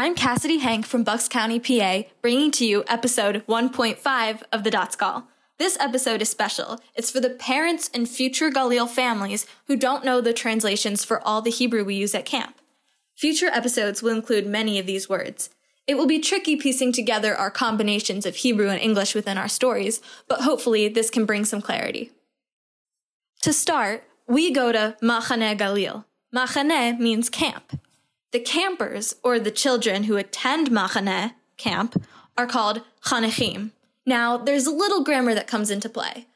I'm Cassidy Hank from Bucks County, PA, bringing to you episode 1.5 of the Dots Call. This episode is special. It's for the parents and future Galil families who don't know the translations for all the Hebrew we use at camp. Future episodes will include many of these words. It will be tricky piecing together our combinations of Hebrew and English within our stories, but hopefully this can bring some clarity. To start, we go to Machane Galil. Machane means camp. The campers, or the children who attend Machane camp, are called Chanechim. Now, there's a little grammar that comes into play.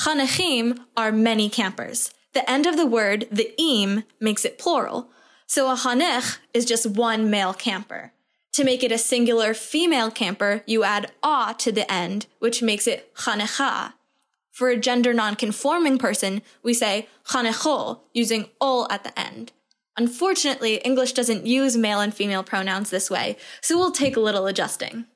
Chanechim are many campers. The end of the word, the im, makes it plural. So a chanech is just one male camper. To make it a singular female camper, you add a to the end, which makes it chanecha. For a gender non-conforming person, we say chanechol, using ol at the end. Unfortunately, English doesn't use male and female pronouns this way, so we'll take a little adjusting.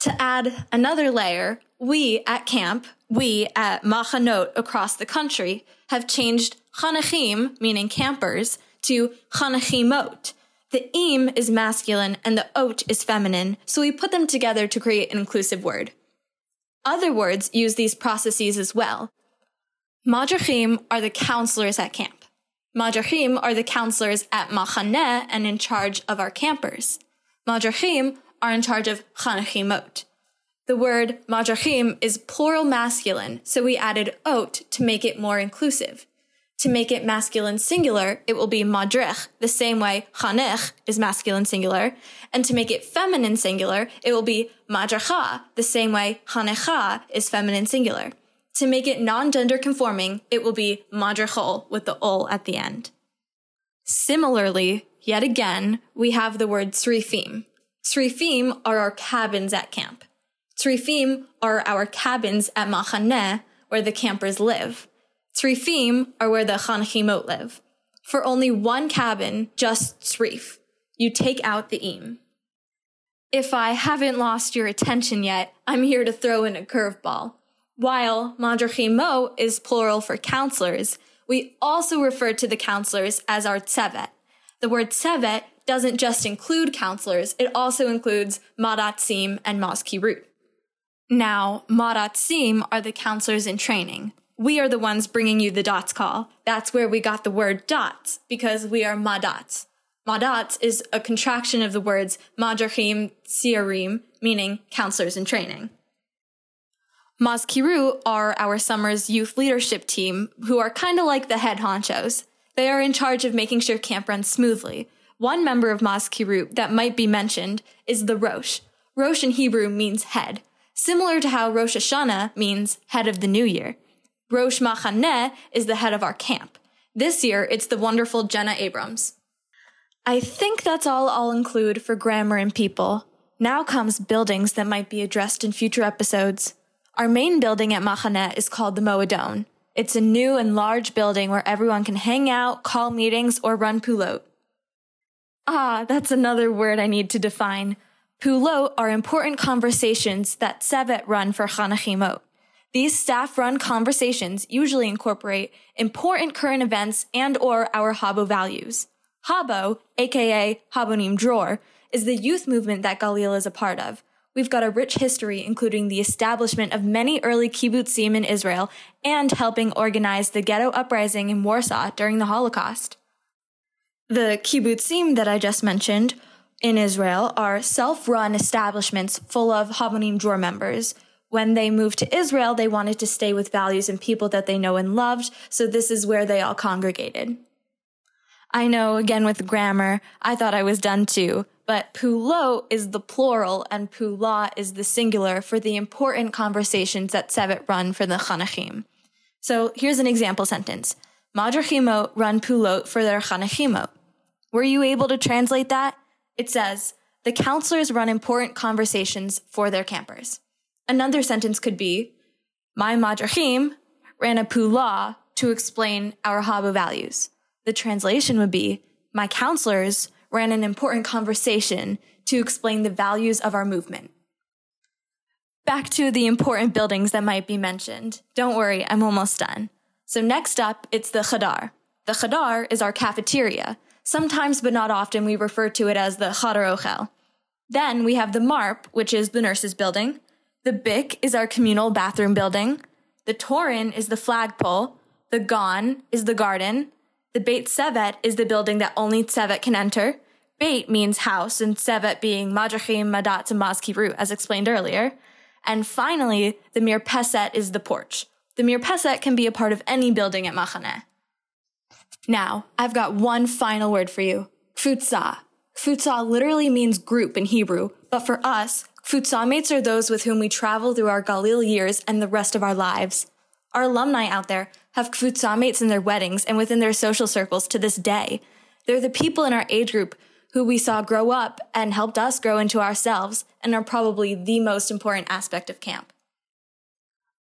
To add another layer, we at camp, we at Machanot across the country, have changed Chanachim, meaning campers, to Chanachimot. The im is masculine and the ot is feminine, so we put them together to create an inclusive word. Other words use these processes as well. Madrachim are the counselors at camp. Madrachim are the counselors at Machaneh and in charge of our campers. Madrachim are in charge of Chanachimot. The word Madrachim is plural masculine, so we added ot to make it more inclusive. To make it masculine singular, it will be madrech, the same way chanech is masculine singular. And to make it feminine singular, it will be madrecha, the same way chanecha is feminine singular. To make it non-gender conforming, it will be madrechol with the ol at the end. Similarly, yet again, we have the word srifim. Srifim are our cabins at camp. Srifim are our cabins at Machaneh, where the campers live. Srifim are where the Chanchimot live. For only one cabin, just Srif, you take out the im. If I haven't lost your attention yet, I'm here to throw in a curveball. While Madrachimo is plural for counselors, we also refer to the counselors as our tzevet. The word tzevet doesn't just include counselors, it also includes Madatzim and Mazkirut. Now, Madatzim are the counselors in training. We are the ones bringing you the dots call. That's where we got the word dots, because we are Madats. Madats is a contraction of the words Madrachim Tsiarim, meaning counselors in training. Mazkiru are our summer's youth leadership team, who are kind of like the head honchos. They are in charge of making sure camp runs smoothly. One member of Mazkiru that might be mentioned is the Rosh. Rosh in Hebrew means head, similar to how Rosh Hashanah means head of the new year. Rosh Machaneh is the head of our camp. This year, it's the wonderful Jenna Abrams. I think that's all I'll include for grammar and people. Now comes buildings that might be addressed in future episodes. Our main building at Machaneh is called the Moadone. It's a new and large building where everyone can hang out, call meetings, or run pulot. Ah, that's another word I need to define. Pulot are important conversations that Sevet run for Chanachimot. These staff-run conversations usually incorporate important current events and or our Habo values. Habo, aka Habonim Dror, is the youth movement that Galil is a part of. We've got a rich history, including the establishment of many early kibbutzim in Israel and helping organize the ghetto uprising in Warsaw during the Holocaust. The kibbutzim that I just mentioned in Israel are self-run establishments full of Habonim Dror members. When they moved to Israel, they wanted to stay with values and people that they know and loved, so this is where they all congregated. I know, again with grammar, I thought I was done too, but pulo is the plural and pula is the singular for the important conversations that Sevet run for the Chanachim. So here's an example sentence. Madrachimot run pulot for their Chanachimot. Were you able to translate that? It says, the counselors run important conversations for their campers. Another sentence could be, my madrachim ran a pula to explain our Habo values. The translation would be, my counselors ran an important conversation to explain the values of our movement. Back to the important buildings that might be mentioned. Don't worry, I'm almost done. So next up, it's the Khadar. The Khadar is our cafeteria. Sometimes, but not often, we refer to it as the Khadar Ochel. Then we have the MARP, which is the nurses' building. The BIC is our communal bathroom building. The Torin is the flagpole. The Gon is the garden. The Beit Sevet is the building that only Sevet can enter. Beit means house, and Sevet being Madrachim, Madat, and Mazkiru, as explained earlier. And finally, the Mir Peset is the porch. The Mir Peset can be a part of any building at Machaneh. Now, I've got one final word for you. Kfutza. Kfutza literally means group in Hebrew, but for us, Kfutza mates are those with whom we travel through our Galil years and the rest of our lives. Our alumni out there have Kfutza mates in their weddings and within their social circles to this day. They're the people in our age group who we saw grow up and helped us grow into ourselves and are probably the most important aspect of camp.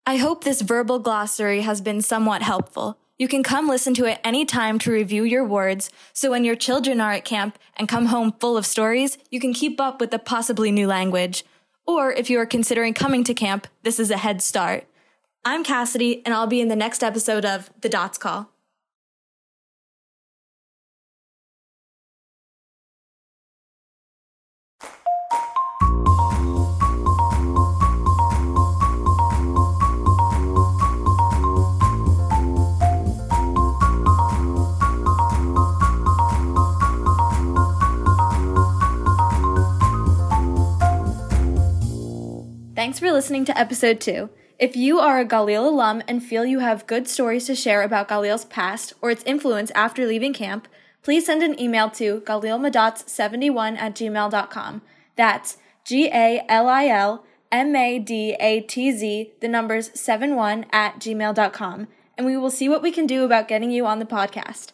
I hope this verbal glossary has been somewhat helpful. You can come listen to it anytime to review your words, so when your children are at camp and come home full of stories, you can keep up with the possibly new language. Or if you are considering coming to camp, this is a head start. I'm Cassidy, and I'll be in the next episode of The Dots Call. Thanks for listening to episode two. If you are a Galil alum and feel you have good stories to share about Galil's past or its influence after leaving camp, please send an email to galilmadats71 at gmail.com. That's G A L I L M A D A T Z, the numbers 71 at gmail.com, and we will see what we can do about getting you on the podcast.